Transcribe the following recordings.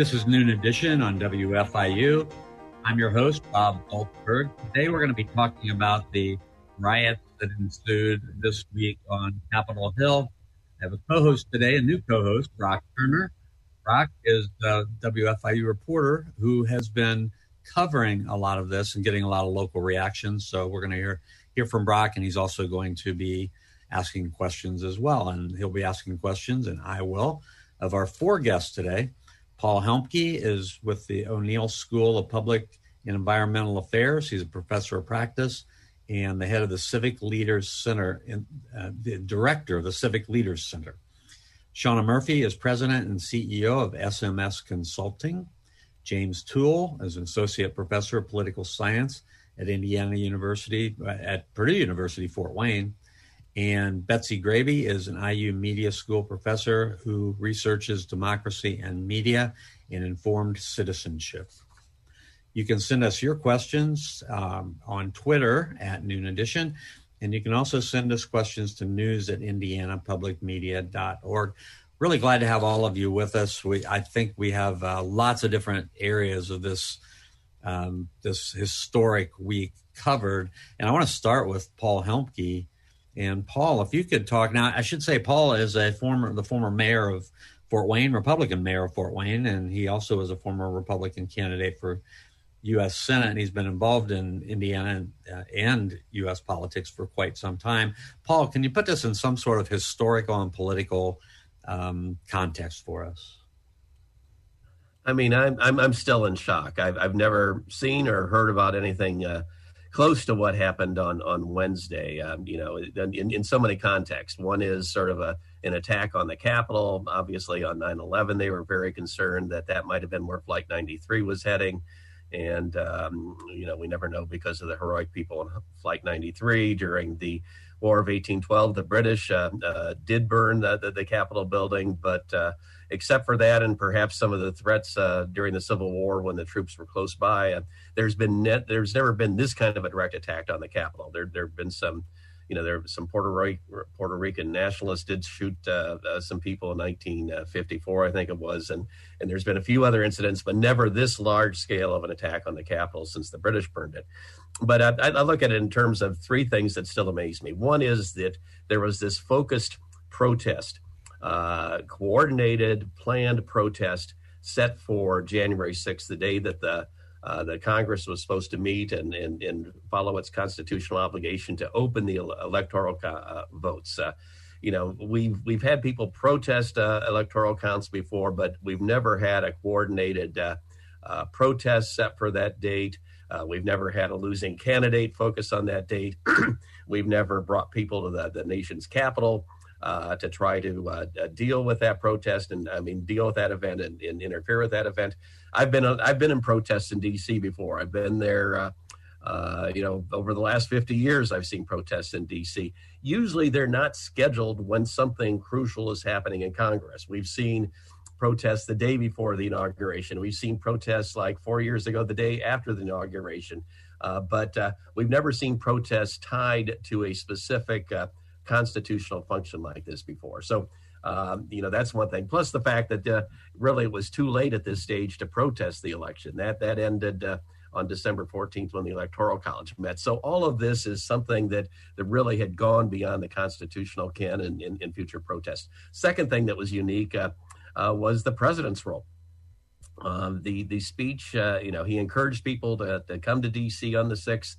This is Noon Edition on WFIU. I'm your host, Bob Goldberg. Today we're going to be talking about the riots that ensued this week on Capitol Hill. I have a co-host today, a new co-host, Brock Turner. Brock is the WFIU reporter who has been covering a lot of this and getting a lot of local reactions. So we're going to hear hear from Brock, and he's also going to be asking questions as well. And he'll be asking questions, and I will, of our four guests today. Paul Helmke is with the O'Neill School of Public and Environmental Affairs. He's a professor of practice and the head of the Civic Leaders Center, and uh, the director of the Civic Leaders Center. Shauna Murphy is president and CEO of SMS Consulting. James Toole is an associate professor of political science at Indiana University, uh, at Purdue University, Fort Wayne. And Betsi Grabe is an IU Media School professor who researches democracy and media and informed citizenship. You can send us your questions um, on Twitter at Noon Edition, and you can also send us questions to news at indianapublicmedia.org. Really glad to have all of you with us. We, I think we have uh, lots of different areas of this um, this historic week covered, and I want to start with Paul Helmke and Paul, if you could talk now, I should say Paul is a former the former mayor of Fort Wayne, Republican mayor of Fort Wayne, and he also is a former Republican candidate for U.S. Senate, and he's been involved in Indiana and, uh, and, U.S. politics for quite some time. Paul, can you put this in some sort of historical and political um, context for us? I mean, I'm I'm, I'm still in shock. I've I've never seen or heard about anything. Uh, close to what happened on on Wednesday. Um, you know, in, in so many contexts. One is sort of a an attack on the Capitol. Obviously, on 9/11, they were very concerned that that might have been where Flight 93 was heading. And um, you know, we never know because of the heroic people on Flight 93 during the War of 1812. The British uh, uh, did burn the, the, the Capitol building, but uh, except for that and perhaps some of the threats uh, during the Civil War when the troops were close by, uh, there's been net, there's never been this kind of a direct attack on the Capitol. There there have been some, you know, there some Puerto, Rican, Puerto Rican nationalists did shoot uh, uh, some people in 1954, I think it was, and and there's been a few other incidents, but never this large scale of an attack on the Capitol since the British burned it. But I, I look at it in terms of three things that still amaze me. One is that there was this focused protest uh, coordinated, planned protest set for January 6th, the day that the uh, the Congress was supposed to meet and, and, and follow its constitutional obligation to open the electoral uh, votes. Uh, you know, we've we've had people protest uh, electoral counts before, but we've never had a coordinated uh, protest set for that date. we've never had a losing candidate focus on that date. we've never brought people to the, the nation's capital uh, to try to uh, uh, deal with that protest and I mean deal with that event and, and, interfere with that event. I've been I've been in protests in D.C. before. I've been there. Uh, uh, you know, over the last 50 years, I've seen protests in D.C. Usually, they're not scheduled when something crucial is happening in Congress. We've seen protests the day before the inauguration. We've seen protests like four years ago, the day after the inauguration. Uh, but uh, we've never seen protests tied to a specific uh, constitutional function like this before. So, um, you know, that's one thing. Plus the fact that uh, really it was too late at this stage to protest the election. That that ended. Uh, on December 14th, when the Electoral College met. So, all of this is something that, that really had gone beyond the constitutional ken in, in, in future protests. Second thing that was unique uh, uh was the president's role. Um, the the speech, uh, you know, he encouraged people to, to come to D.C. on the 6th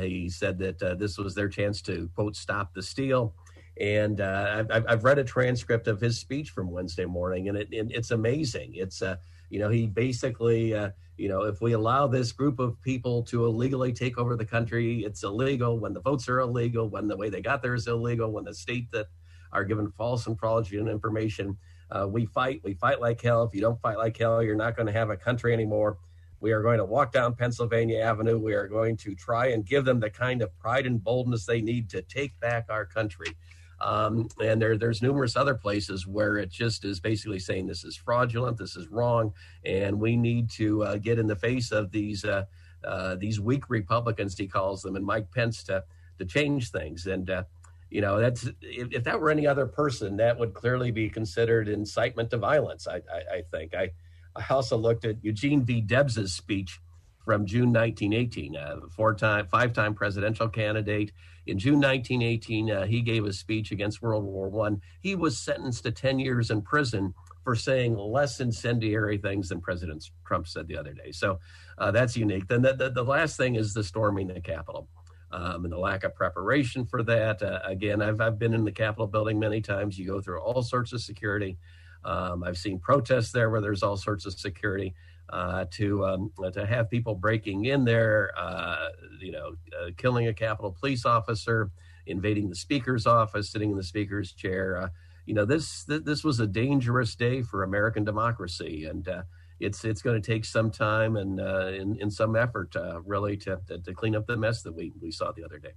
he said that uh, this was their chance to, quote, stop the steal. And uh, I've, I've, read a transcript of his speech from Wednesday morning, and it, it, it's amazing. It's, uh, you know, he basically, uh, you know, if we allow this group of people to illegally take over the country, it's illegal. When the votes are illegal, when the way they got there is illegal, when the state that are given false and fraudulent information, uh, we fight. We fight like hell. If you don't fight like hell, you're not going to have a country anymore. We are going to walk down Pennsylvania Avenue. We are going to try and give them the kind of pride and boldness they need to take back our country. Um, and there, there's numerous other places where it just is basically saying this is fraudulent, this is wrong, and we need to uh, get in the face of these uh, uh, these weak Republicans, he calls them, and Mike Pence to to change things. And uh, you know, that's if, if, that were any other person, that would clearly be considered incitement to violence. I, I, I think. I I also looked at Eugene V. Debs's speech from June 1918, uh, four-time, five-time presidential candidate. In June 1918, uh, he gave a speech against World War One. He was sentenced to 10 years in prison for saying less incendiary things than President Trump said the other day. So uh, that's unique. Then the, the, the, last thing is the storming the Capitol. Um, and the lack of preparation for that. Uh, again, I've, I've been in the Capitol building many times. You go through all sorts of security. Um, I've seen protests there where there's all sorts of security uh, to um, to have people breaking in there, uh, you know, uh, killing a Capitol police officer, invading the speaker's office, sitting in the speaker's chair. Uh, you know, this, this, this was a dangerous day for American democracy, and uh, it's it's going to take some time and uh, in, in some effort, really, to, to, to clean up the mess that we we saw the other day.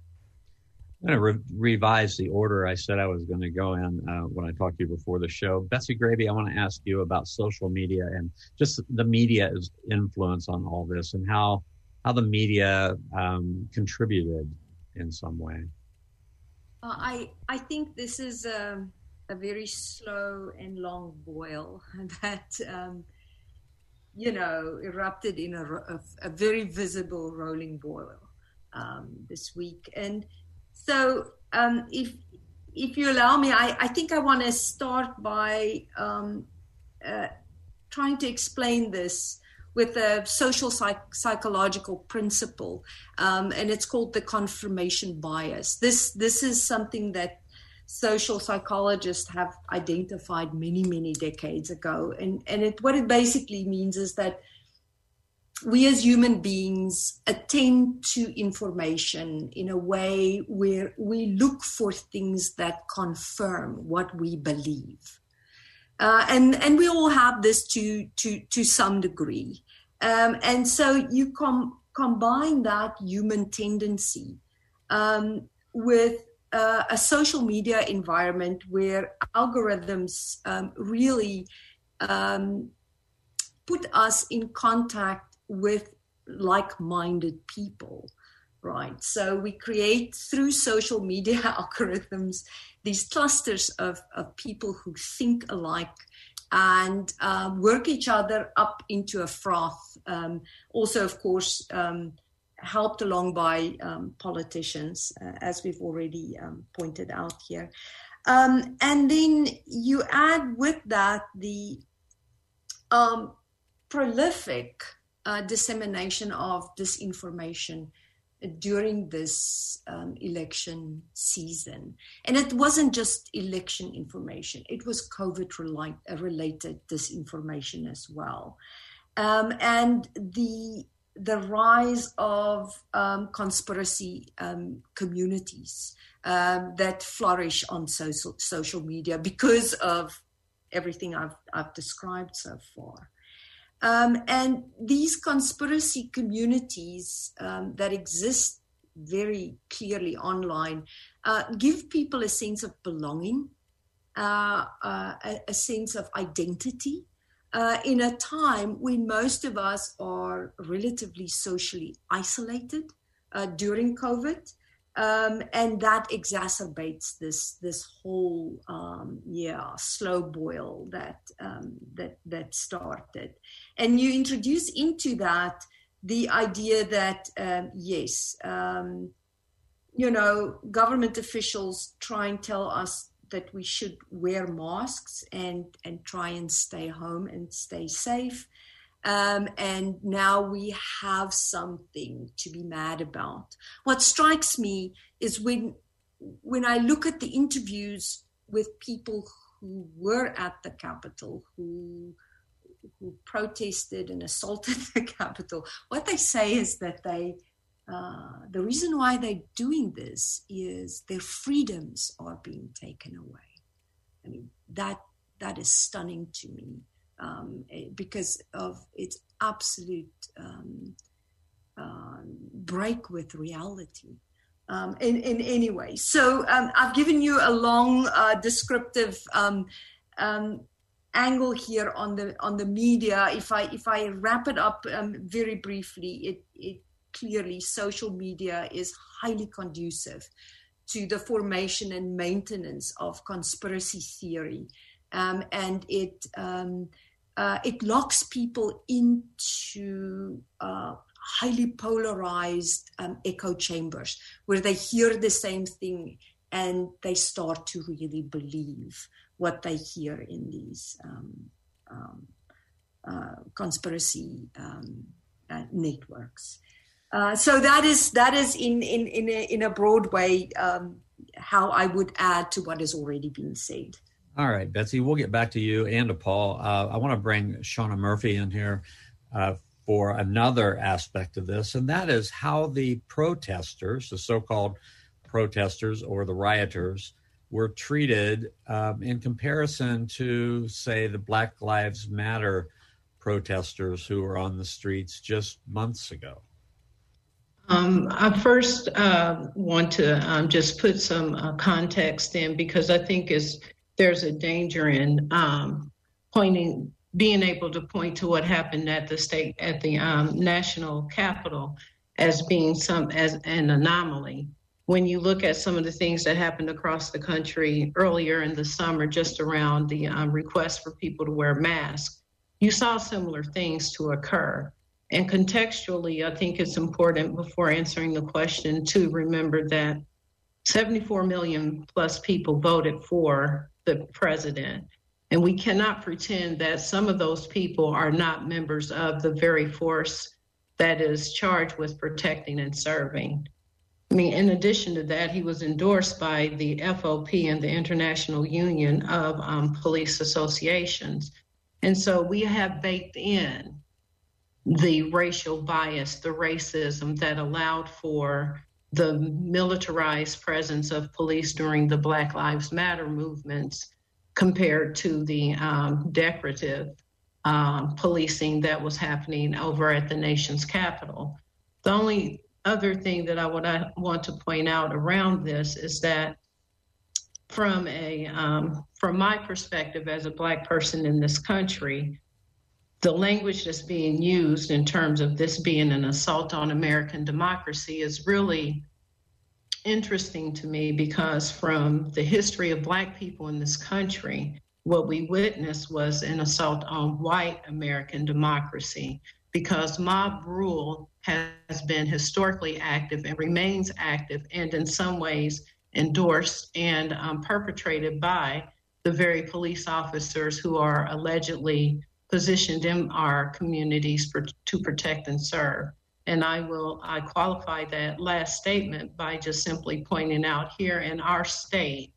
I'm going to re- revise the order I said I was going to go in uh, when I talked to you before the show. Betsi Grabe, I want to ask you about social media and just the media's influence on all this and how how the media um, contributed in some way. Uh, I I think this is a, a, very slow and long boil that um, you know erupted in a, a, a very visible rolling boil um, this week and so, um, if if you allow me, I, I think I want to start by um, uh, trying to explain this with a social psych- psychological principle, um, and it's called the confirmation bias. This this is something that social psychologists have identified many many decades ago, and and it what it basically means is that we as human beings attend to information in a way where we look for things that confirm what we believe. Uh, and and we all have this to to to some degree, um, and so you com- combine that human tendency um, with uh, a social media environment where algorithms um, really um, put us in contact with like minded people, right? So we create through social media algorithms these clusters of, of people who think alike and uh, work each other up into a froth. Um, also, of course, um, helped along by um, politicians, uh, as we've already um, pointed out here. Um, and then you add with that the prolific uh, dissemination of disinformation during this um, election season. And it wasn't just election information, it was COVID uh, related disinformation as well. Um, and the the rise of um, conspiracy um, communities um, that flourish on social social media because of everything I've I've described so far. Um, and these conspiracy communities um, that exist very clearly online uh, give people a sense of belonging, uh, uh, a, a, sense of identity. Uh, in a time when most of us are relatively socially isolated uh, during COVID, um, and that exacerbates this this whole um, yeah slow boil that um, that that started, and you introduce into that the idea that um, yes, um, you know, government officials try and tell us that we should wear masks and and try and stay home and stay safe. Um, and now we have something to be mad about. What strikes me is when when I look at the interviews with people who were at the Capitol, who who protested and assaulted the Capitol, what they say is that they uh, the reason why they're doing this is their freedoms are being taken away. I mean that that is stunning to me um, eh, because of its absolute um, uh, break with reality. Um, in, in any way. So um, I've given you a long uh, descriptive um, angle here on the on the media. If I if I wrap it up very briefly, it it clearly social media is highly conducive to the formation and maintenance of conspiracy theory, um, and it um, uh, it locks people into uh, highly polarized um, echo chambers where they hear the same thing and they start to really believe what they hear in these um, um, uh, conspiracy um, uh, networks. Uh, so that is that is in in in a, in a broad way how I would add to what has already been said. All right, Betsi, we'll get back to you and to Paul. Uh, I want to bring Shauna Murphy in here uh, for another aspect of this, and that is how the protesters, the so-called protesters or the rioters, were treated um, in comparison to, say, the Black Lives Matter protesters who were on the streets just months ago? Um, I first uh, want to um, just put some uh, context in because I think is there's a danger in um, pointing, being able to point to what happened at the state at the um, national capital as being some as an anomaly when you look at some of the things that happened across the country earlier in the summer, just around the um, request for people to wear masks, you saw similar things to occur. And contextually, I think it's important before answering the question to remember that 74 million plus people voted for the president. And we cannot pretend that some of those people are not members of the very force that is charged with protecting and serving. I mean, in addition to that, he was endorsed by the FOP and the International Union of um, Police Associations. And so we have baked in the racial bias, the racism that allowed for the militarized presence of police during the Black Lives Matter movements compared to the um, decorative um, policing that was happening over at the nation's capital. The only other thing that I would I want to point out around this is that from a um, from my perspective as a black person in this country, the language that's being used in terms of this being an assault on American democracy is really interesting to me because from the history of black people in this country, what we witnessed was an assault on white American democracy because mob rule has been historically active and remains active and in some ways endorsed and um, perpetrated by the very police officers who are allegedly positioned in our communities for, to protect and serve. And I will I qualify that last statement by just simply pointing out here in our state,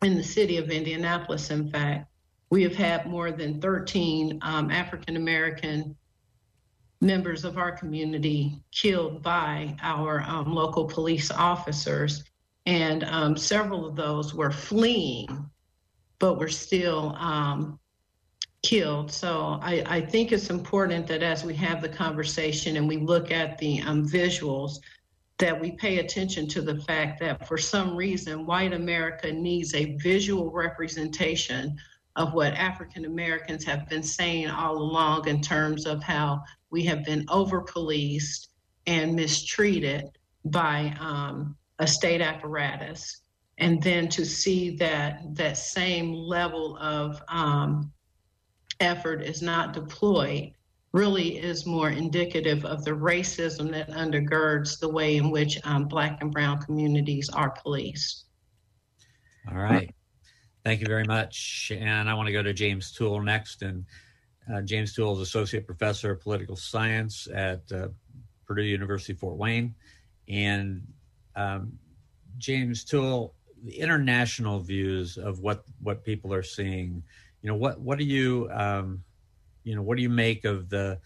in the city of Indianapolis, in fact, we have had more than 13 um, African American members of our community killed by our um, local police officers. And um, several of those were fleeing, but were still um, killed. So I, I, think it's important that as we have the conversation and we look at the um, visuals, that we pay attention to the fact that for some reason, white America needs a visual representation of what African Americans have been saying all along in terms of how we have been over policed and mistreated by um, a state apparatus. And then to see that that same level of um, effort is not deployed really is more indicative of the racism that undergirds the way in which um, Black and Brown communities are policed. All right. Thank you very much. And I want to go to James Toole next. And uh, James Toole is Associate Professor of Political Science at uh, Purdue University Fort Wayne. And um, James Toole, the international views of what, what people are seeing, you know, what, what do you, um, you know, what do you make of the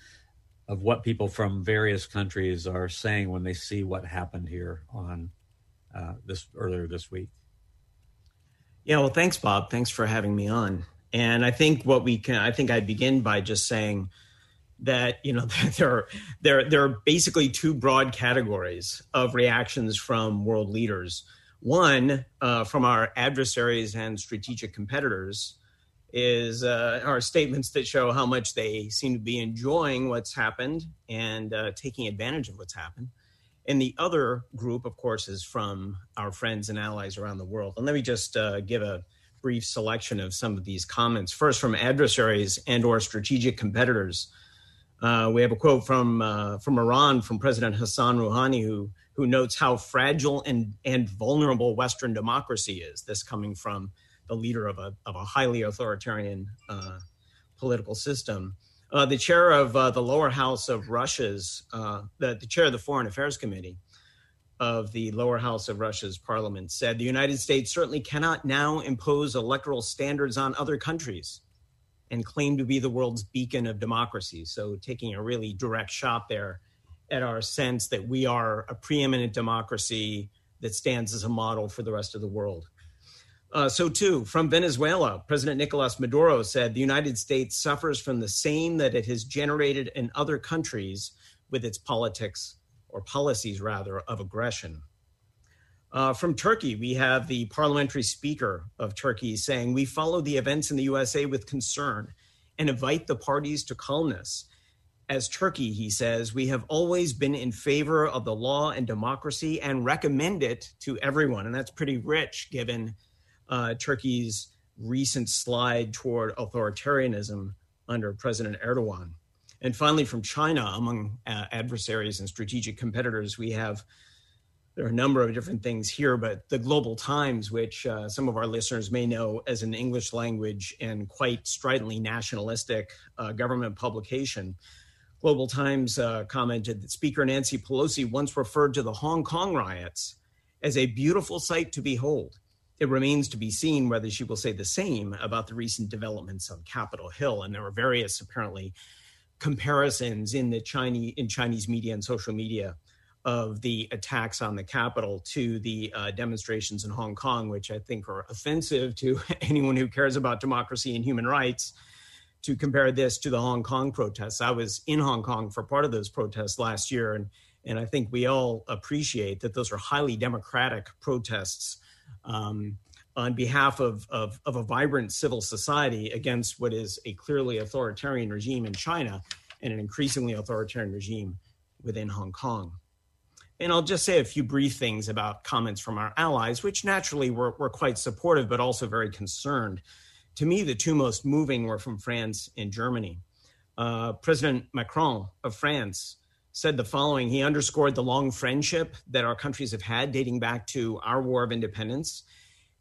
of what people from various countries are saying when they see what happened here on uh, this earlier this week? Yeah, well, thanks, Bob. Thanks for having me on. And I think what we can, I think I'd begin by just saying that you know there are there there are basically two broad categories of reactions from world leaders. One uh, from our adversaries and strategic competitors is uh, are statements that show how much they seem to be enjoying what's happened and uh, taking advantage of what's happened. And the other group, of course, is from our friends and allies around the world. And let me just uh, give a brief selection of some of these comments. First, from adversaries and or strategic competitors. Uh, we have a quote from uh, from Iran from President Hassan Rouhani, who who notes how fragile and and vulnerable Western democracy is. This coming from the leader of a of a highly authoritarian uh, political system. Uh, the chair of uh, the lower house of Russia's uh, the, the chair of the Foreign Affairs Committee of the lower house of Russia's parliament said the United States certainly cannot now impose electoral standards on other countries and claim to be the world's beacon of democracy. So, taking a really direct shot there at our sense that we are a preeminent democracy that stands as a model for the rest of the world. Uh, so, too, from Venezuela, President Nicolas Maduro said the United States suffers from the same that it has generated in other countries with its politics or policies, rather, of aggression. Uh, from Turkey, we have the parliamentary speaker of Turkey saying, We follow the events in the USA with concern and invite the parties to calmness. As Turkey, he says, we have always been in favor of the law and democracy and recommend it to everyone. And that's pretty rich given uh, Turkey's recent slide toward authoritarianism under President Erdogan. And finally, from China, among uh, adversaries and strategic competitors, we have there are a number of different things here, but the Global Times, which uh, some of our listeners may know as an English language and quite stridently nationalistic uh, government publication, Global Times uh, commented that Speaker Nancy Pelosi once referred to the Hong Kong riots as a beautiful sight to behold. It remains to be seen whether she will say the same about the recent developments on Capitol Hill. And there were various, apparently, comparisons in the Chinese in Chinese media and social media of the attacks on the Capitol to the uh, demonstrations in Hong Kong, which I think are offensive to anyone who cares about democracy and human rights. To compare this to the Hong Kong protests, I was in Hong Kong for part of those protests last year, and and I think we all appreciate that those are highly democratic protests um, on behalf of, of, of a vibrant civil society against what is a clearly authoritarian regime in China and an increasingly authoritarian regime within Hong Kong. And I'll just say a few brief things about comments from our allies, which naturally were, were quite supportive, but also very concerned. To me, the two most moving were from France and Germany. Uh, President Macron of France said the following He underscored the long friendship that our countries have had dating back to our War of Independence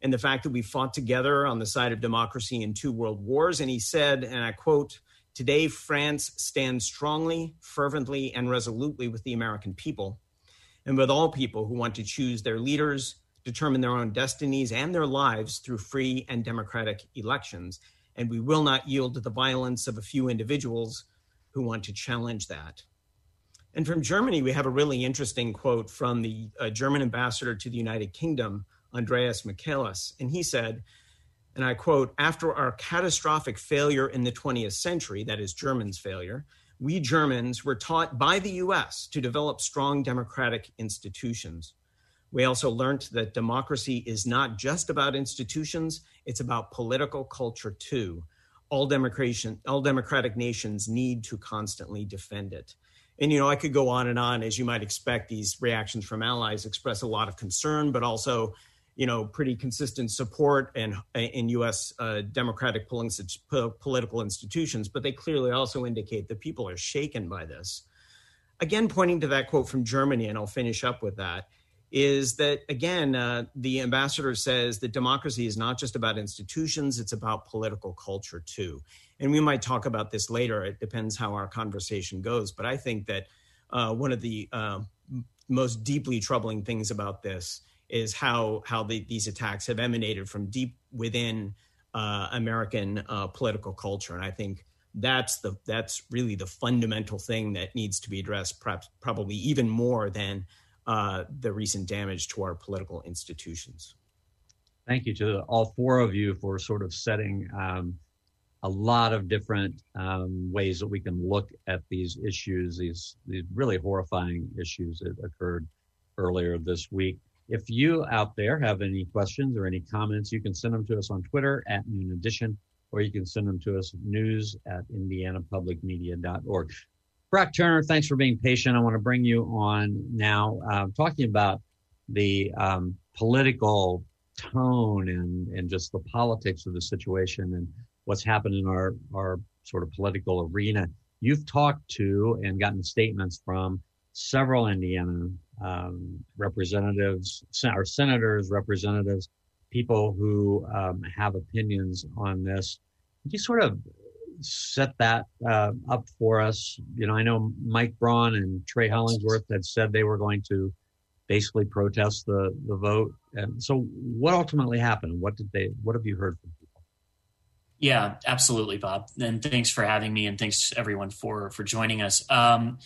and the fact that we fought together on the side of democracy in two world wars. And he said, and I quote, Today, France stands strongly, fervently, and resolutely with the American people and with all people who want to choose their leaders, determine their own destinies and their lives through free and democratic elections. And we will not yield to the violence of a few individuals who want to challenge that. And from Germany, we have a really interesting quote from the uh, German ambassador to the United Kingdom, Andreas Michaelis. And he said, and I quote, after our catastrophic failure in the 20th century, that is Germans' failure, we Germans were taught by the US to develop strong democratic institutions. We also learned that democracy is not just about institutions, it's about political culture too. All, all democratic nations need to constantly defend it. And, you know, I could go on and on. As you might expect, these reactions from allies express a lot of concern, but also you know, pretty consistent support in in U.S. Uh, democratic political institutions, but they clearly also indicate that people are shaken by this. Again, pointing to that quote from Germany, and I'll finish up with that, is that again, uh, the ambassador says that democracy is not just about institutions; it's about political culture too. And we might talk about this later. It depends how our conversation goes, but I think that uh, one of the uh, most deeply troubling things about this is how how the, these attacks have emanated from deep within uh, American uh, political culture, and I think that's the that's really the fundamental thing that needs to be addressed perhaps probably even more than the recent damage to our political institutions thank you to all four of you for sort of setting um, a lot of different um, ways that we can look at these issues these these really horrifying issues that occurred earlier this week if you out there have any questions or any comments you can send them to us on twitter at noon edition or you can send them to us news at indianapublicmedia.org. Brock Turner, thanks for being patient. I want to bring you on now, uh, talking about the um, political tone and, and just the politics of the situation and what's happened in our, our sort of political arena. You've talked to and gotten statements from several Indiana um, representatives, or senators, representatives, people who um, have opinions on this. Could you sort of set that uh, up for us? You know, I know Mike Braun and Trey Hollingsworth had said they were going to basically protest the the vote. And so, what ultimately happened? What did they? What have you heard from people? Yeah, absolutely, Bob. And thanks for having me, and thanks everyone for for joining us. Um,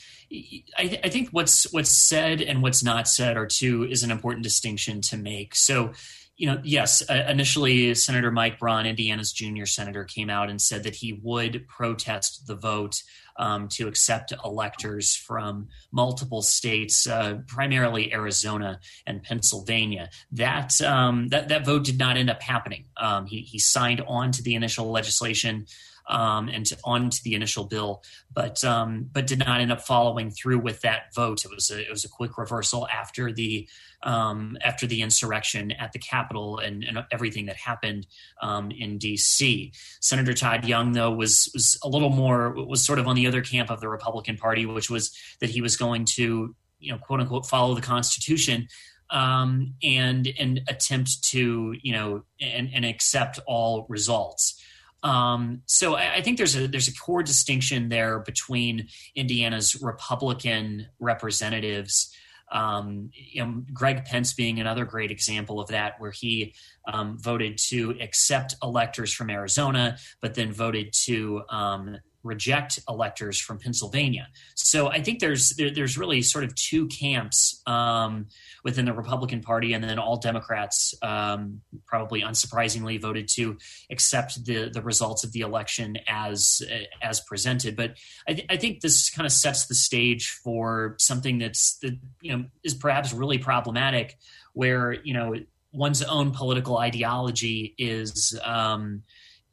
I, th- I think what's what's said and what's not said are two is an important distinction to make. So you know, yes, uh, initially Senator Mike Braun, Indiana's junior senator, came out and said that he would protest the vote um, to accept electors from multiple states, uh, primarily Arizona and Pennsylvania. That um, that that vote did not end up happening. Um, he he signed on to the initial legislation um, and to, the initial bill, but um, but did not end up following through with that vote. It was a, it was a quick reversal after the um, after the insurrection at the Capitol and, and everything that happened um, in D.C. Senator Todd Young, though, was was a little more was sort of on the other camp of the Republican Party, which was that he was going to you know quote unquote follow the Constitution um, and and attempt to you know and, and accept all results. Um, so I, I, think there's a there's a core distinction there between Indiana's Republican representatives. Um, you know, Greg Pence being another great example of that, where he um, voted to accept electors from Arizona, but then voted to um, reject electors from Pennsylvania. So I think there's there, there's really sort of two camps um, within the Republican Party, and then all Democrats, um, probably unsurprisingly, voted to accept the the results of the election as as presented. But I, th- I think this kind of sets the stage for something that's that you know is perhaps really problematic, where you know one's own political ideology is. Um,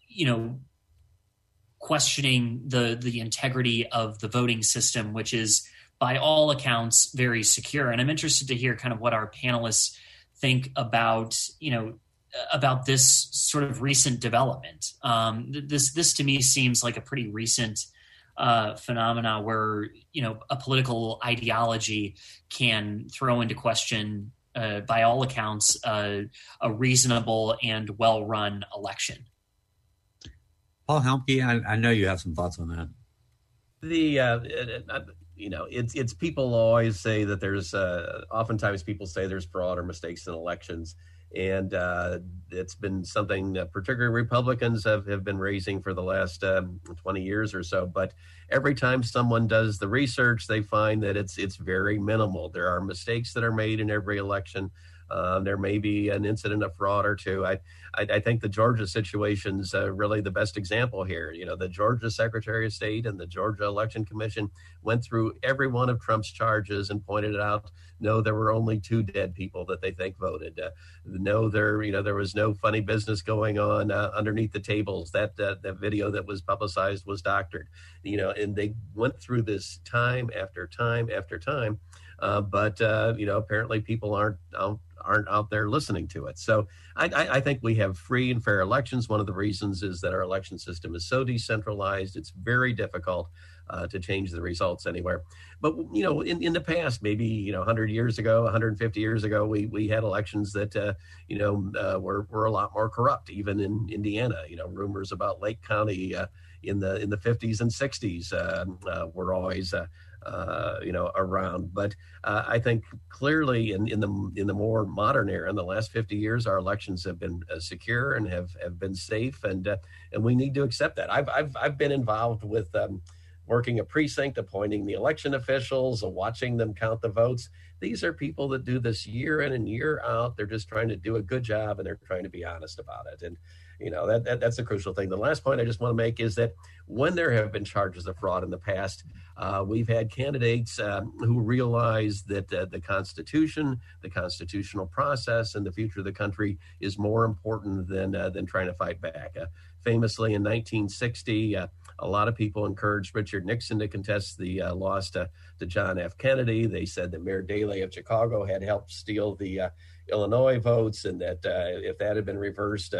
you know questioning the the integrity of the voting system, which is by all accounts very secure. And I'm interested to hear kind of what our panelists think about you know about this sort of recent development. Um, this this to me seems like a pretty recent uh, phenomena where you know a political ideology can throw into question, uh, by all accounts, uh, a reasonable and well run election. Paul Helmke, I, I, know you have some thoughts on that. The uh, uh, you know, it's it's people always say that there's uh, oftentimes people say there's fraud or mistakes in elections, and uh, it's been something that particularly Republicans have, have been raising for the last um, 20 years or so. But every time someone does the research, they find that it's it's very minimal. There are mistakes that are made in every election. Um, there may be an incident of fraud or two. I, I, I think the Georgia situation's uh, really the best example here. You know, the Georgia Secretary of State and the Georgia Election Commission went through every one of Trump's charges and pointed out, no, there were only two dead people that they think voted. Uh, no, there, you know, there was no funny business going on uh, underneath the tables. That uh, that video that was publicized was doctored. You know, and they went through this time after time after time. Uh, but uh, you know, apparently people aren't aren't out there listening to it. So I, I, think we have free and fair elections. One of the reasons is that our election system is so decentralized; it's very difficult uh, to change the results anywhere. But you know, in, in the past, maybe you know, 100 years ago, 150 years ago, we we had elections that uh, you know uh, were were a lot more corrupt. Even in Indiana, you know, rumors about Lake County uh, in the in the 50s and 60s uh, uh, were always uh, you know, around. But uh, I think clearly in, in the in the more modern era, in the last 50 years, our elections have been uh, secure and have, have been safe, and uh, and we need to accept that. I've I've, I've been involved with. Um, working a precinct, appointing the election officials, watching them count the votes. These are people that do this year in and year out. They're just trying to do a good job and they're trying to be honest about it. And you know that, that that's a crucial thing. The last point I just want to make is that when there have been charges of fraud in the past, uh, we've had candidates um, who realize that uh, the Constitution, the constitutional process, and the future of the country is more important than uh, than trying to fight back. Uh, famously, in 1960, uh, a lot of people encouraged Richard Nixon to contest the uh, loss to, to John F. Kennedy. They said that Mayor Daley of Chicago had helped steal the Illinois votes, and that if that had been reversed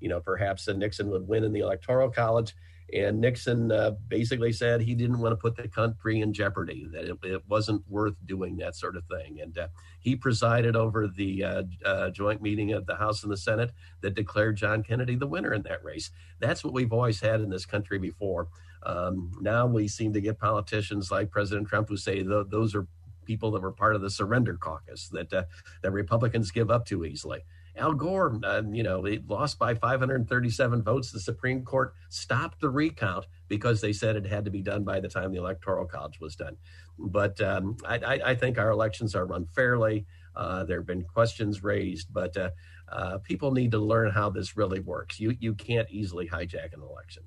you know, perhaps Nixon would win in the Electoral College. And Nixon uh, basically said he didn't want to put the country in jeopardy, that it, it wasn't worth doing that sort of thing. And uh, he presided over the uh, uh joint meeting of the House and the Senate that declared John Kennedy the winner in that race. That's what we've always had in this country before. Um, now we seem to get politicians like President Trump who say those are people that were part of the surrender caucus that uh, that Republicans give up too easily. Al Gore, uh, you know, he lost by 537 votes. The Supreme Court stopped the recount because they said it had to be done by the time the Electoral College was done. But um, I, I, think our elections are run fairly. Uh, there have been questions raised, but uh, uh, people need to learn how this really works. You you can't easily hijack an election.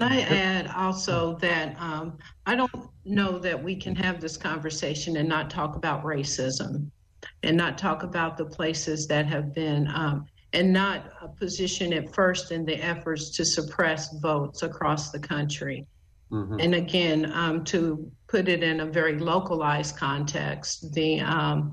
I add also that um, I don't know that we can have this conversation and not talk about racism and not talk about the places that have been um, and not uh, position it first in the efforts to suppress votes across the country. Mm-hmm. And again, um, to put it in a very localized context, the um,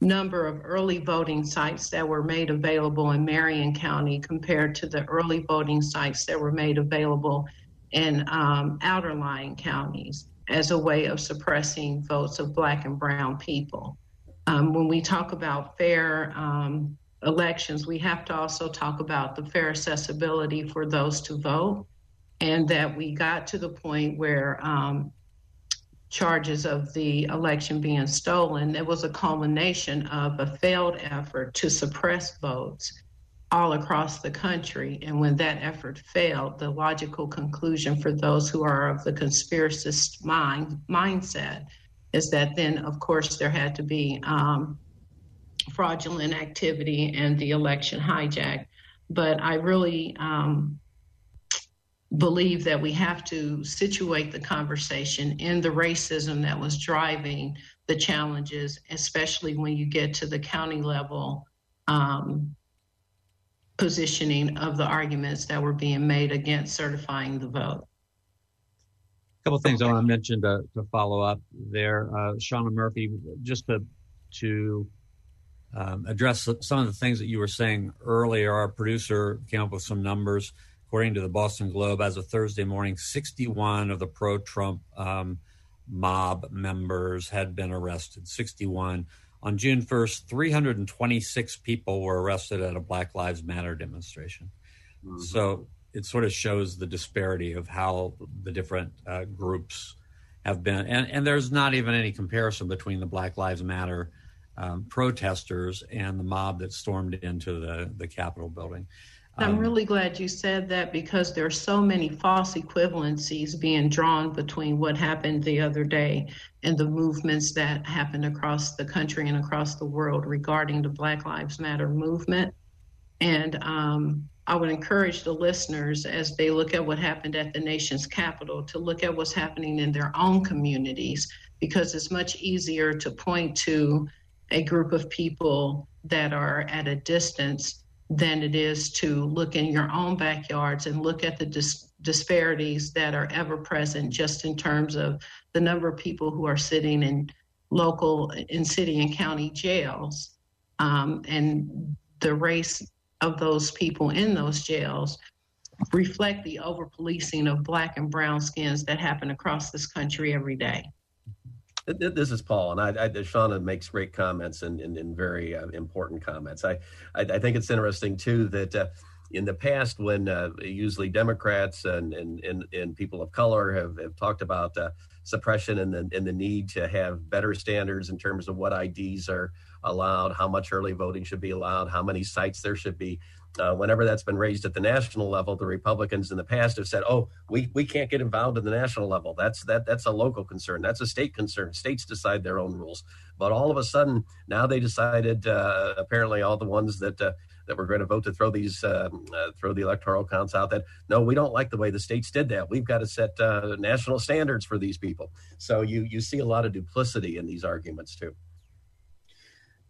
number of early voting sites that were made available in Marion County compared to the early voting sites that were made available in um, outer lying counties as a way of suppressing votes of Black and Brown people. Um, when we talk about fair um, elections, we have to also talk about the fair accessibility for those to vote, and that we got to the point where um, charges of the election being stolen, it was a culmination of a failed effort to suppress votes all across the country. And when that effort failed, the logical conclusion for those who are of the conspiracist mind mindset is that then, of course, there had to be um, fraudulent activity and the election hijacked. But I really um, believe that we have to situate the conversation in the racism that was driving the challenges, especially when you get to the county level um, positioning of the arguments that were being made against certifying the vote couple of things I want to mention to, to follow up there. Uh, Shauna Murphy, just to, to um, address some of the things that you were saying earlier, our producer came up with some numbers. According to the Boston Globe, as of Thursday morning, 61 of the pro Trump um, mob members had been arrested. 61. On June 1st, 326 people were arrested at a Black Lives Matter demonstration. Mm-hmm. So it sort of shows the disparity of how the different uh, groups have been, and, and there's not even any comparison between the Black Lives Matter um, protesters and the mob that stormed into the the Capitol building. Um, I'm really glad you said that because there are so many false equivalencies being drawn between what happened the other day and the movements that happened across the country and across the world regarding the Black Lives Matter movement. And um, I would encourage the listeners as they look at what happened at the nation's capital to look at what's happening in their own communities because it's much easier to point to a group of people that are at a distance than it is to look in your own backyards and look at the dis- disparities that are ever present just in terms of the number of people who are sitting in local in city and county jails um, and the race of those people in those jails reflect the over policing of black and brown skins that happen across this country every day. This is Paul, and I, I, Shauna makes great comments and, and, and very uh, important comments. I, I, I, think it's interesting too that uh, in the past, when uh, usually Democrats and, and, and, and, people of color have, have talked about uh, suppression and the, and the need to have better standards in terms of what IDs are allowed, how much early voting should be allowed, how many sites there should be. Uh, whenever that's been raised at the national level, the Republicans in the past have said, "Oh, we, we can't get involved at the national level. That's that that's a local concern. That's a state concern. States decide their own rules." But all of a sudden, now they decided. Uh, apparently, all the ones that uh, that were going to vote to throw these um, uh, throw the electoral counts out. That no, we don't like the way the states did that. We've got to set uh, national standards for these people. So you you see a lot of duplicity in these arguments too.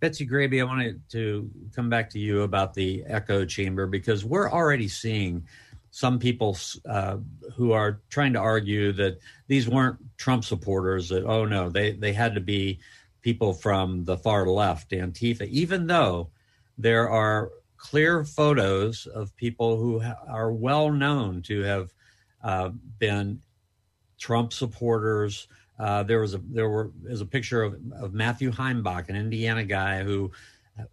Betsi Grabe, I wanted to come back to you about the echo chamber because we're already seeing some people uh, who are trying to argue that these weren't Trump supporters, that, oh no, they, they had to be people from the far left, Antifa, even though there are clear photos of people who are well known to have uh, been Trump supporters, uh, there was a there were is a picture of, of Matthew Heimbach, an Indiana guy who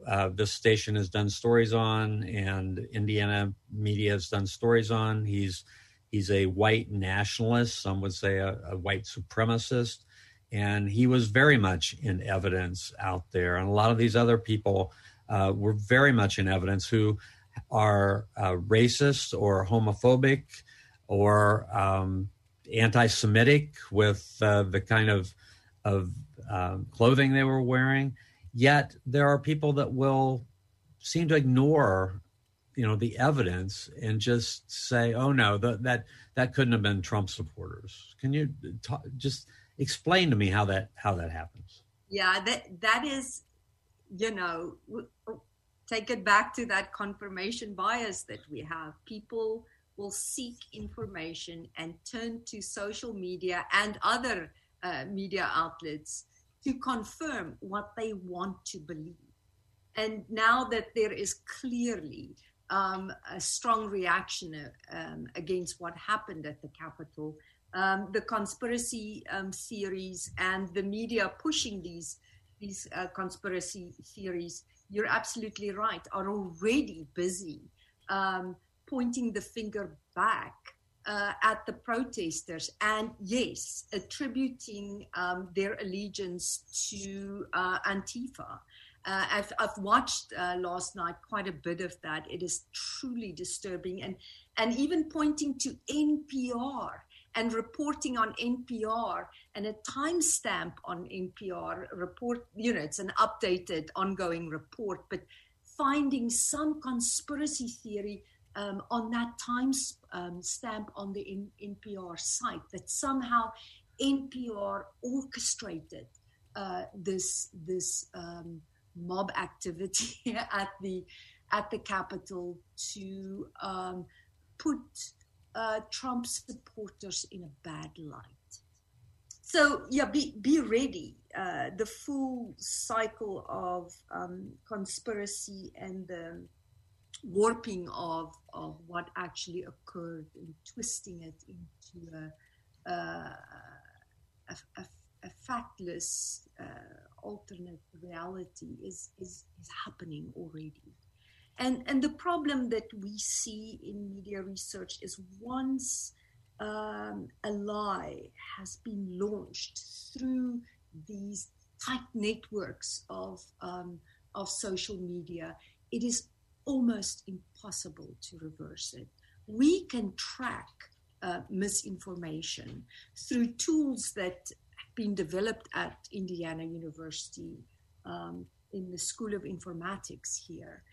uh, this station has done stories on, and Indiana media has done stories on. He's he's a white nationalist, some would say a, a white supremacist, and he was very much in evidence out there. And a lot of these other people uh, were very much in evidence who are uh, racist or homophobic or um, anti-Semitic with uh, the kind of of uh, clothing they were wearing. Yet there are people that will seem to ignore, you know, the evidence and just say, "Oh no, the, that that couldn't have been Trump supporters." Can you talk, just explain to me how that how that happens? Yeah, that that is, you know, take it back to that confirmation bias that we have. People will seek information and turn to social media and other uh, media outlets to confirm what they want to believe. And now that there is clearly um, a strong reaction um, against what happened at the Capitol, um, the conspiracy um, theories and the media pushing these these uh, conspiracy theories, you're absolutely right, are already busy um, pointing the finger back uh, at the protesters and yes, attributing um, their allegiance to uh, Antifa. Uh, I've, I've, watched uh, last night quite a bit of that. It is truly disturbing, and and even pointing to NPR and reporting on NPR and a timestamp on NPR report. You know, it's an updated, ongoing report, but finding some conspiracy theory um, on that time um, stamp on the NPR site that somehow NPR orchestrated uh, this this um, mob activity at the at the Capitol to um, put uh, Trump supporters in a bad light. So yeah, be be ready. Uh, the full cycle of um, conspiracy and the warping of, of what actually occurred and twisting it into a, a, a, a factless uh, alternate reality is, is, is happening already. And, and the problem that we see in media research is once um, a lie has been launched through these tight networks of, um, of social media, it is almost impossible to reverse it. We can track uh, misinformation through tools that have been developed at Indiana University um, in the School of Informatics here.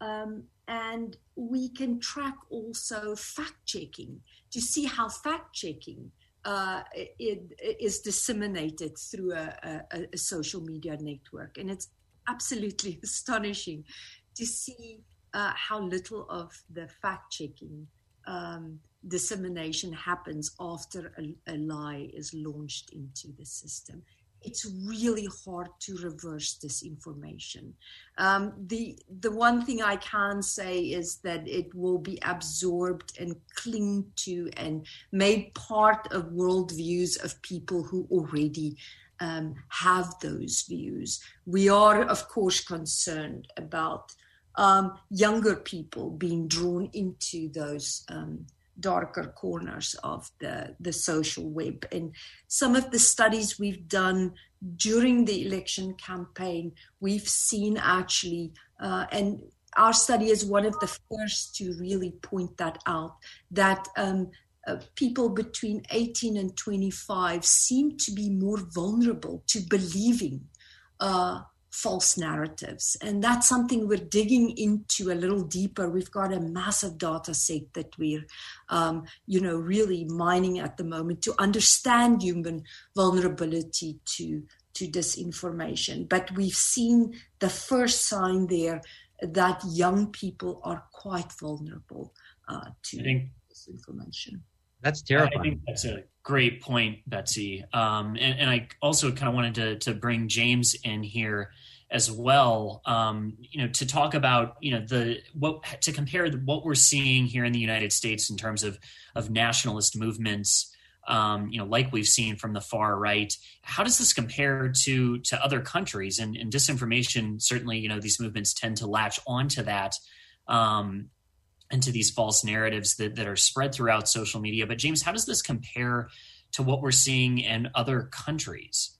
Um, and we can track also fact checking to see how fact checking uh, it, it is disseminated through a, a, a, social media network. And it's absolutely astonishing to see uh, how little of the fact checking um, dissemination happens after a, a, lie is launched into the system. It's really hard to reverse this information. Um, the the one thing I can say is that it will be absorbed and cling to and made part of worldviews of people who already um, have those views. We are, of course, concerned about um, younger people being drawn into those um, darker corners of the, the social web. And some of the studies we've done during the election campaign, we've seen actually, uh, and our study is one of the first to really point that out, that um, uh, people between 18 and 25 seem to be more vulnerable to believing uh, false narratives. And that's something we're digging into a little deeper. We've got a massive data set that we're, um, you know, really mining at the moment to understand human vulnerability to, to disinformation. But we've seen the first sign there that young people are quite vulnerable uh, to think, disinformation. That's terrifying. I think that's a great point, Betsi. Um, and, and, I also kind of wanted to, to bring James in here as well. Um, you know, to talk about you know the what to compare what we're seeing here in the United States in terms of of nationalist movements. Um, you know, like we've seen from the far right. How does this compare to to other countries? And, and disinformation, certainly, you know, these movements tend to latch onto that um, and to these false narratives that that are spread throughout social media. But James, how does this compare to what we're seeing in other countries?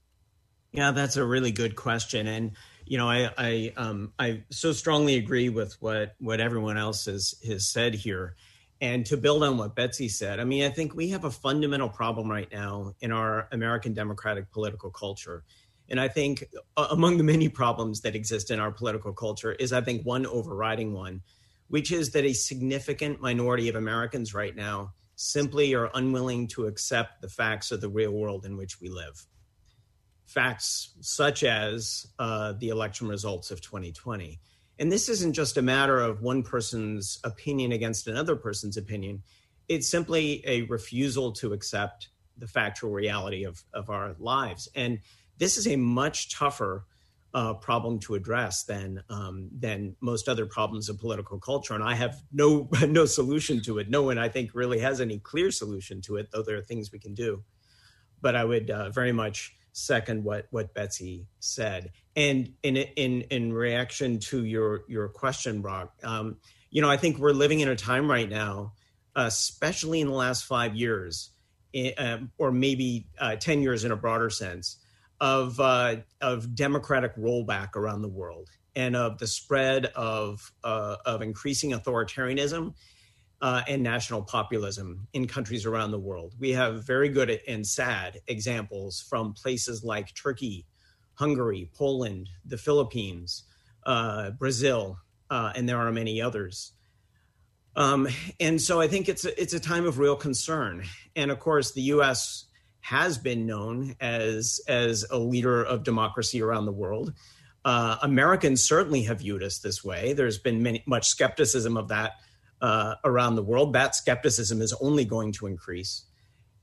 Yeah, that's a really good question, and you know, I I um, I so strongly agree with what what everyone else has has said here. And to build on what Betsi said, I mean, I think we have a fundamental problem right now in our American democratic political culture. And I think uh, among the many problems that exist in our political culture is, I think, one overriding one, which is that a significant minority of Americans right now simply are unwilling to accept the facts of the real world in which we live facts such as uh, the election results of 2020. And this isn't just a matter of one person's opinion against another person's opinion. It's simply a refusal to accept the factual reality of, of our lives. And this is a much tougher uh, problem to address than um, than most other problems of political culture. And I have no no solution to it. No one, I think, really has any clear solution to it, though there are things we can do. But I would uh, very much second what what Betsi said. And in in in reaction to your your question, Brock, um, you know, I think we're living in a time right now, especially in the last five years, uh, or maybe uh, ten years in a broader sense, of uh, of democratic rollback around the world and of the spread of uh, of increasing authoritarianism uh, and national populism in countries around the world. We have very good and sad examples from places like Turkey, Hungary, Poland, the Philippines, uh, Brazil, uh, and there are many others. Um, and so I think it's a, it's a time of real concern. And of course, the U.S. has been known as as a leader of democracy around the world. Uh, Americans certainly have viewed us this way. There's been many, much skepticism of that uh, around the world. That skepticism is only going to increase.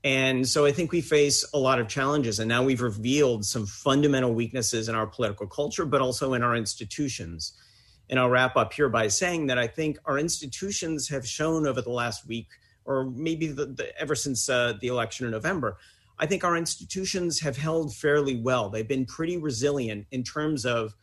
And so I think we face a lot of challenges. And now we've revealed some fundamental weaknesses in our political culture, but also in our institutions. And I'll wrap up here by saying that I think our institutions have shown over the last week, or maybe the, the, ever since uh, the election in November, I think our institutions have held fairly well. They've been pretty resilient in terms of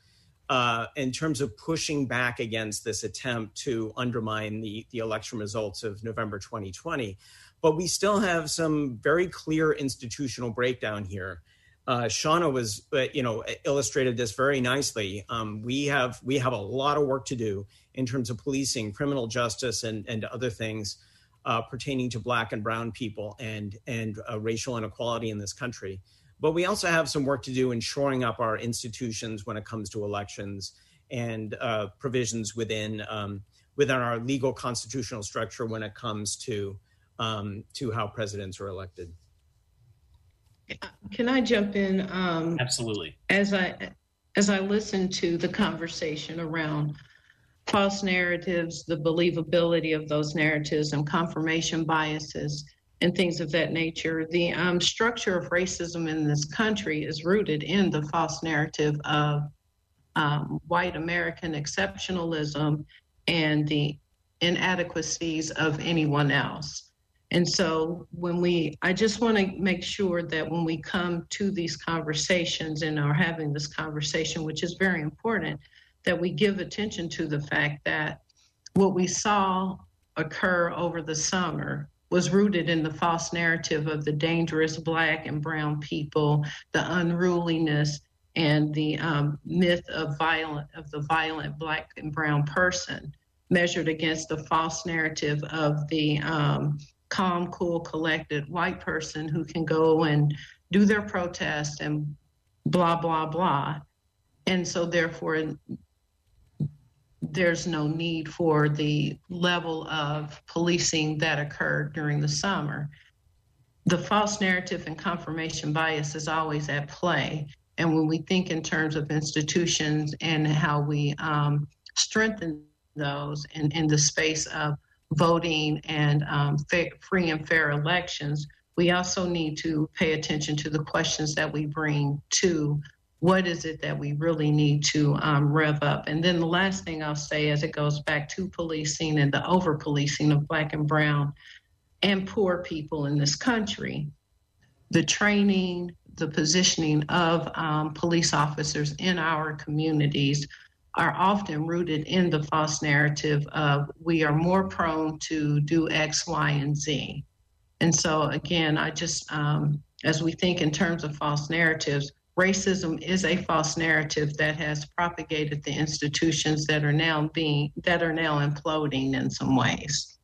uh, in terms of pushing back against this attempt to undermine the, the election results of November 2020. But we still have some very clear institutional breakdown here. Uh, Shauna was, uh, you know, illustrated this very nicely. Um, we have we have a lot of work to do in terms of policing, criminal justice, and and other things uh, pertaining to Black and Brown people and and uh, racial inequality in this country. But we also have some work to do in shoring up our institutions when it comes to elections and uh, provisions within um, within our legal constitutional structure when it comes to um, to how presidents are elected. Can I jump in? Um, Absolutely. As I as I listen to the conversation around false narratives, the believability of those narratives, and confirmation biases and things of that nature. The um, structure of racism in this country is rooted in the false narrative of um, white American exceptionalism and the inadequacies of anyone else. And so, when we, I just want to make sure that when we come to these conversations and are having this conversation, which is very important, that we give attention to the fact that what we saw occur over the summer was rooted in the false narrative of the dangerous black and brown people, the unruliness, and the um, myth of violent of the violent black and brown person, measured against the false narrative of the um, calm, cool, collected white person who can go and do their protest and blah blah blah, and so therefore there's no need for the level of policing that occurred during the summer. The false narrative and confirmation bias is always at play. And when we think in terms of institutions and how we um, strengthen those in, in the space of voting and um, free and fair elections, we also need to pay attention to the questions that we bring to what is it that we really need to um, rev up? And then the last thing I'll say as it goes back to policing and the over policing of Black and Brown and poor people in this country, the training, the positioning of um, police officers in our communities are often rooted in the false narrative of we are more prone to do X, Y, and Z. And so, again, I just, um, as we think in terms of false narratives, racism is a false narrative that has propagated the institutions that are now being that are now imploding in some ways.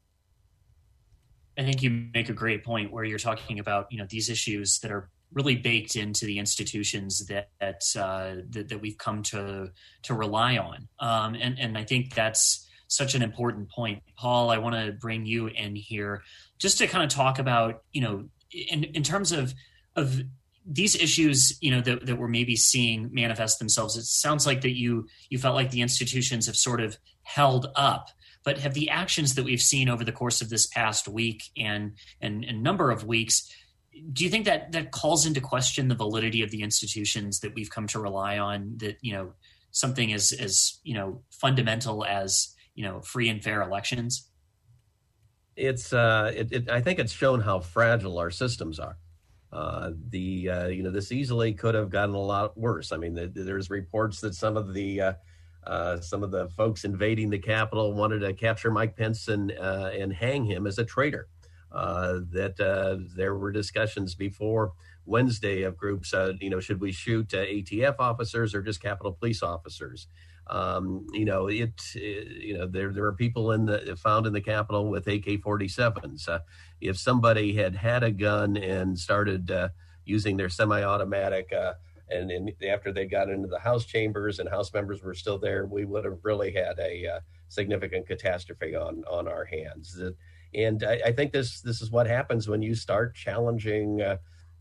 I think you make a great point where you're talking about you know these issues that are really baked into the institutions that that uh, that, that, we've come to to rely on, um, and and I think that's such an important point. Paul, I want to bring you in here just to kind of talk about you know in in terms of of these issues you know that, that we're maybe seeing manifest themselves it sounds like that you you felt like the institutions have sort of held up. But have the actions that we've seen over the course of this past week and and a number of weeks do you think that that calls into question the validity of the institutions that we've come to rely on that you know something as as you know fundamental as you know free and fair elections? It's uh it, it, i think it's shown how fragile our systems are uh, the uh, you know this easily could have gotten a lot worse. I mean, the, there's reports that some of the uh, uh, some of the folks invading the Capitol wanted to capture Mike Pence and uh, and hang him as a traitor. Uh, that there were discussions before Wednesday of groups, you know, should we shoot ATF officers or just Capitol Police officers? Um, you know, it, it, you know, there there are people in the found in the Capitol with AK-47s. Uh, if somebody had had a gun and started uh, using their semi-automatic, uh, and, and, after they got into the House chambers and House members were still there, we would have really had a uh, significant catastrophe on on our hands. And I, I, think this this is what happens when you start challenging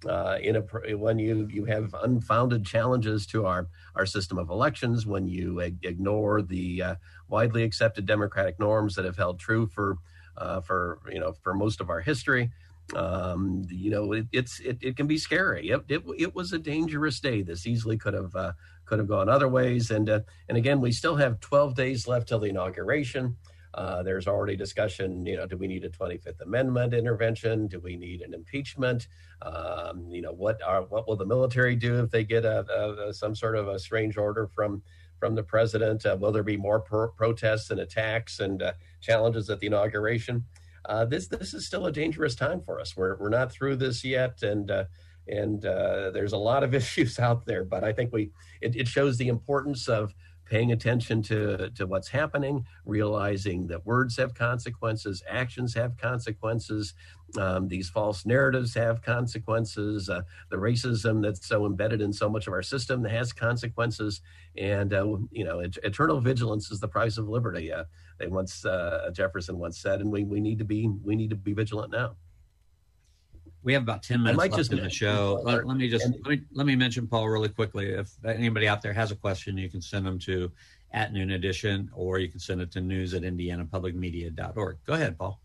uh, in a when you you have unfounded challenges to our our system of elections, when you ignore the uh, widely accepted democratic norms that have held true for uh, for you know for most of our history. Um, you know, it, it's it, it can be scary. It, it, it was a dangerous day. This easily could have uh, could have gone other ways. And uh, and again, we still have 12 days left till the inauguration. Uh, there's already discussion, you know, do we need a 25th Amendment intervention? Do we need an impeachment? Um, you know, what are what will the military do if they get a, a, a some sort of a strange order from from the president? Uh, will there be more pro- protests and attacks and uh, challenges at the inauguration? Uh, this this is still a dangerous time for us. We're we're not through this yet, and uh, and uh, there's a lot of issues out there. But I think we it, it shows the importance of paying attention to, to what's happening, realizing that words have consequences, actions have consequences, um, these false narratives have consequences, uh, the racism that's so embedded in so much of our system has consequences, and uh, you know, eternal vigilance is the price of liberty. Uh, they once uh, Jefferson once said, and we, we need to be we need to be vigilant now. We have about ten minutes left in the show. Let, let, me just let me, let me mention Paul really quickly. If anybody out there has a question, you can send them to at Noon Edition, or you can send it to news at indianapublicmedia.org. Go ahead, Paul.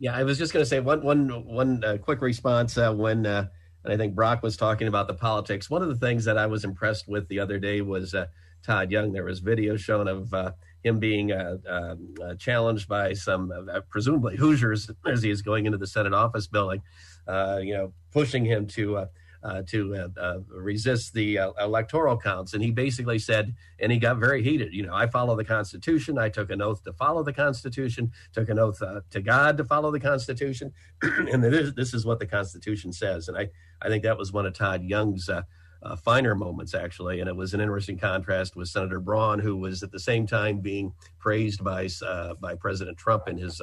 Yeah, I was just going to say one one one uh, quick response uh, when uh, and I think Brock was talking about the politics. One of the things that I was impressed with the other day was uh, Todd Young. There was video shown of uh, him being uh, um, uh, challenged by some uh, presumably Hoosiers as he is going into the Senate office building, uh, you know, pushing him to uh, to uh, uh, resist the electoral counts. And he basically said, and he got very heated. You know, I follow the Constitution. I took an oath to follow the Constitution. Took an oath to God to follow the Constitution. and this, this is what the Constitution says. And I, I think that was one of Todd Young's. Uh, finer moments, actually, and it was an interesting contrast with Senator Braun, who was at the same time being praised by by President Trump in his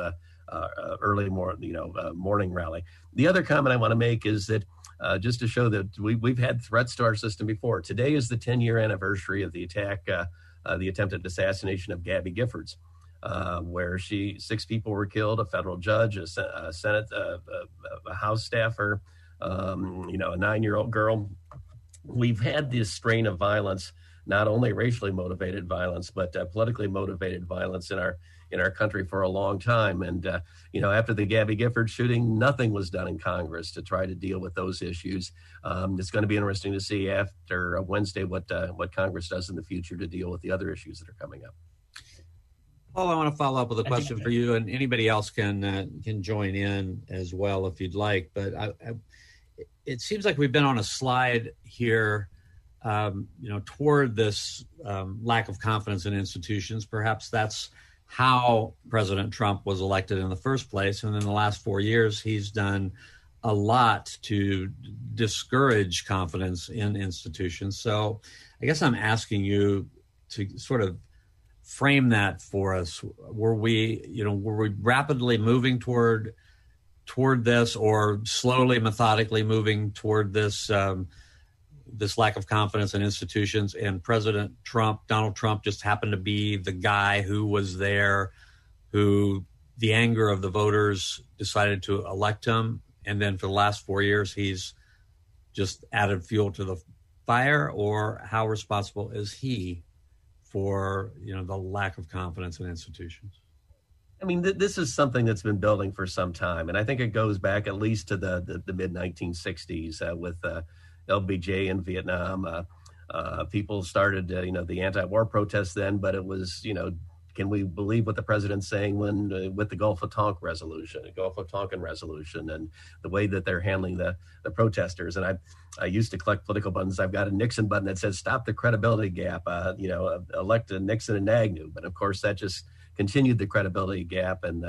early morning, you know, morning rally. The other comment I want to make is that uh, just to show that we, we've had threats to our system before. Today is the 10 year anniversary of the attack, uh, uh, the attempted assassination of Gabby Giffords, uh, where she six people were killed, a federal judge, a, a Senate, a, a, House staffer, um, you know, a nine year old girl. We've had this strain of violence, not only racially motivated violence, but uh, politically motivated violence in our in our country for a long time. And, uh, you know, after the Gabby Gifford shooting, nothing was done in Congress to try to deal with those issues. Um, it's going to be interesting to see after Wednesday what, uh, what Congress does in the future to deal with the other issues that are coming up. Paul, I want to follow up with a question for you, and anybody else can uh, can join in as well if you'd like. But I, I, it seems like we've been on a slide here, um, you know, toward this um, lack of confidence in institutions. Perhaps that's how President Trump was elected in the first place. And in the last four years, he's done a lot to discourage confidence in institutions. So I guess I'm asking you to sort of frame that for us. Were we, you know, were we rapidly moving toward toward this or slowly methodically moving toward this um, this lack of confidence in institutions. And President Trump, Donald Trump, just happened to be the guy who was there, who the anger of the voters decided to elect him. And then for the last four years, he's just added fuel to the fire. Or how responsible is he for you know the lack of confidence in institutions? I mean, th- this is something that's been building for some time, and I think it goes back at least to the the, the mid 1960s uh, with. Uh, LBJ in Vietnam. Uh, uh, people started, you know, the anti-war protests then, but it was, you know, can we believe what the president's saying when uh, with the Gulf of Tonkin resolution, Gulf of Tonkin resolution, and the way that they're handling the the protesters? And I I used to collect political buttons. I've got a Nixon button that says "Stop the credibility gap." Uh, you know, elect Nixon and Agnew, but of course that just continued the credibility gap and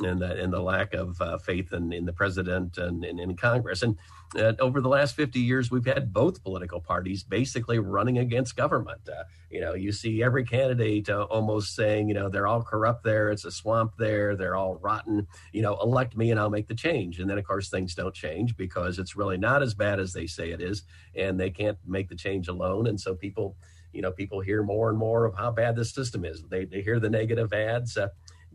and the, and the lack of uh, faith in, in the president and, in Congress. And uh, over the last 50 years, we've had both political parties basically running against government. Uh, you know, you see every candidate uh, almost saying, you know, they're all corrupt there, it's a swamp there, they're all rotten, you know, elect me and I'll make the change. And then, of course, things don't change because it's really not as bad as they say it is, and they can't make the change alone. And so people, you know, people hear more and more of how bad this system is. They, they hear the negative ads. Uh,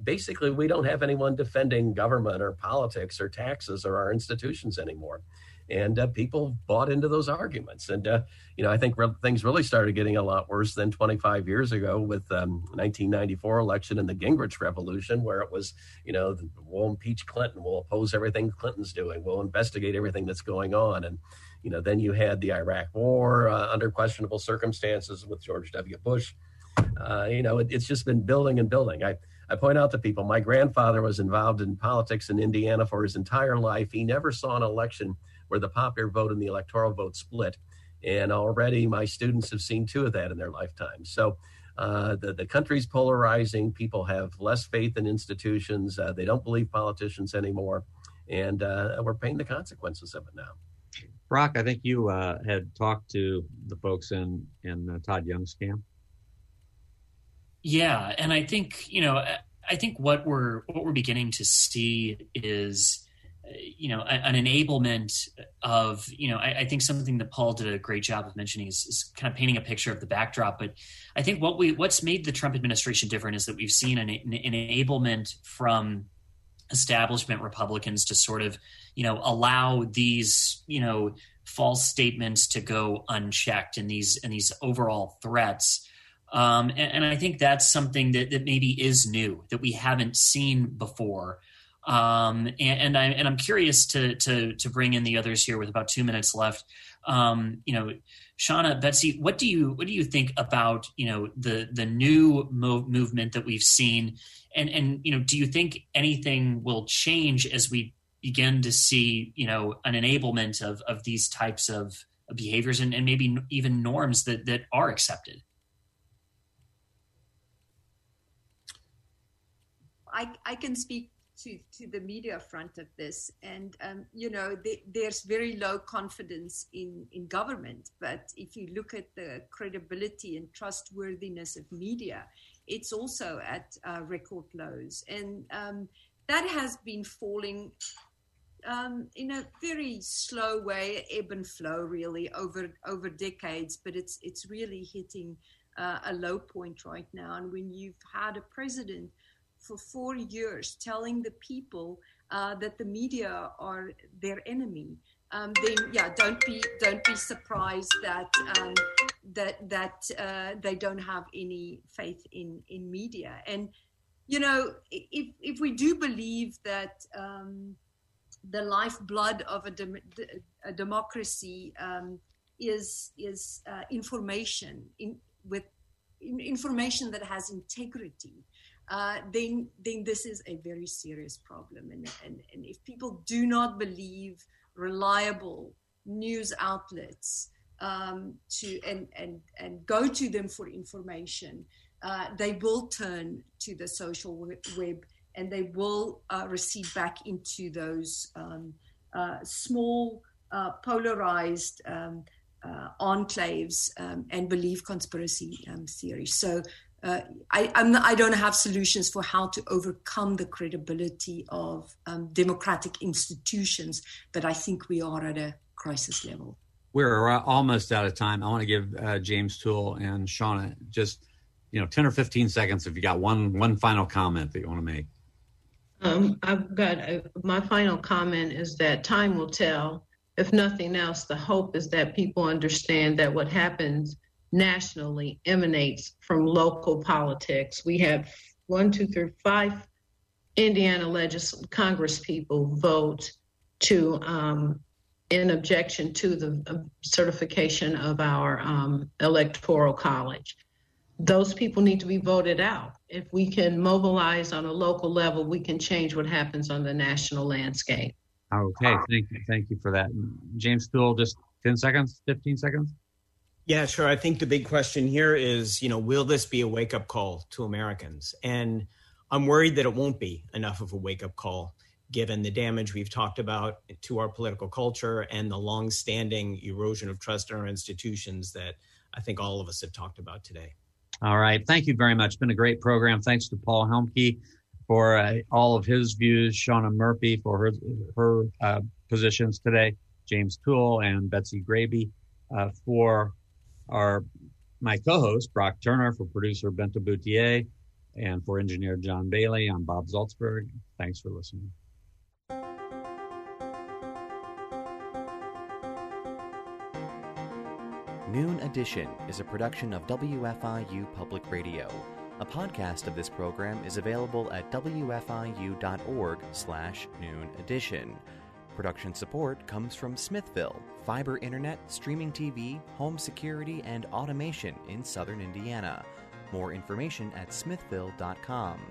basically we don't have anyone defending government or politics or taxes or our institutions anymore and uh, people bought into those arguments and uh, you know i think re- things really started getting a lot worse than 25 years ago with um, 1994 election and the gingrich revolution where it was you know we'll impeach clinton we'll oppose everything clinton's doing we'll investigate everything that's going on and you know then you had the iraq war uh, under questionable circumstances with george w bush uh, you know it, it's just been building and building i I point out to people my grandfather was involved in politics in Indiana for his entire life. He never saw an election where the popular vote and the electoral vote split. And already my students have seen two of that in their lifetime. So uh, the, the country's polarizing. People have less faith in institutions. Uh, they don't believe politicians anymore. And uh, we're paying the consequences of it now. Brock, I think you uh, had talked to the folks in, in uh, Todd Young's camp. Yeah, and I think you know, I think what we're what we're beginning to see is you know an enablement of you know I, I, think something that paul did a great job of mentioning is, is, kind of painting a picture of the backdrop but i think what we what's made the trump administration different is that we've seen an, an enablement from establishment republicans to sort of you know allow these you know false statements to go unchecked and these and these overall threats um, and, and, I think that's something that, that maybe is new that we haven't seen before. Um, and, and, I and I'm curious to to to bring in the others here with about two minutes left. Um, you know, Shauna, Betsi, what do you what do you think about you know the the new mo- movement that we've seen, and and you know, do you think anything will change as we begin to see, you know, an enablement of of these types of behaviors and, and maybe even norms that that are accepted? I, I can speak to, to the media front of this. And, um, you know, there's very low confidence in, in government. But if you look at the credibility and trustworthiness of media, it's also at uh, record lows. And um, that has been falling um, in a very slow way, ebb and flow, really over over decades. But it's it's really hitting uh, a low point right now. And when you've had a president for four years telling the people uh, that the media are their enemy, um, then yeah, don't be don't be surprised that um, that that uh, they don't have any faith in in media. And you know, if if we do believe that um, the lifeblood of a, dem- a democracy um, is is uh, information in, with information that has integrity uh, then then this is a very serious problem. And, and, and if people do not believe reliable news outlets um, to and, and, and go to them for information, uh, they will turn to the social web and they will uh, recede back into those um, uh, small, uh, polarized um, uh, enclaves um, and believe conspiracy um, theories. So uh, I, I'm not, I don't have solutions for how to overcome the credibility of um, democratic institutions, but I think we are at a crisis level. We're almost out of time. I want to give uh, James Toole and Shauna just you know 10 or 15 seconds if you got one one final comment that you want to make. Um, I've got a, my final comment is that time will tell. If nothing else, the hope is that people understand that what happens nationally emanates from local politics. We had one, two, three, five Indiana legis- Congress people vote to um, in objection to the uh, certification of our um, electoral college. Those people need to be voted out. If we can mobilize on a local level, we can change what happens on the national landscape. Okay, thank you, thank you for that, James Toole. Just ten seconds, fifteen seconds. Yeah, sure. I think the big question here is, you know, will this be a wake up call to Americans? And I'm worried that it won't be enough of a wake up call given the damage we've talked about to our political culture and the long-standing erosion of trust in our institutions that I think all of us have talked about today. All right. Thank you very much. Been a great program. Thanks to Paul Helmke for uh, all of his views, Shauna Murphy for her, her uh, positions today, James Toole and Betsi Grabe uh, for our my co-host Brock Turner, for producer Bente Bouthier, and for engineer John Bailey. I'm Bob Zaltsberg. Thanks for listening. Noon Edition is a production of WFIU Public Radio. A podcast of this program is available at wfiu.org slash noon edition. Production support comes from Smithville, fiber internet, streaming TV, home security, and automation in southern Indiana. More information at smithville.com.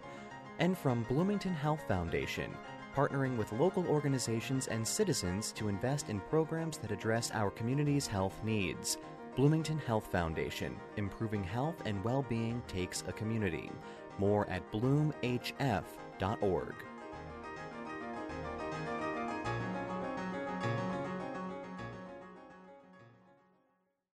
And from Bloomington Health Foundation, partnering with local organizations and citizens to invest in programs that address our community's health needs. Bloomington Health Foundation, improving health and well being takes a community. More at bloomhf.org.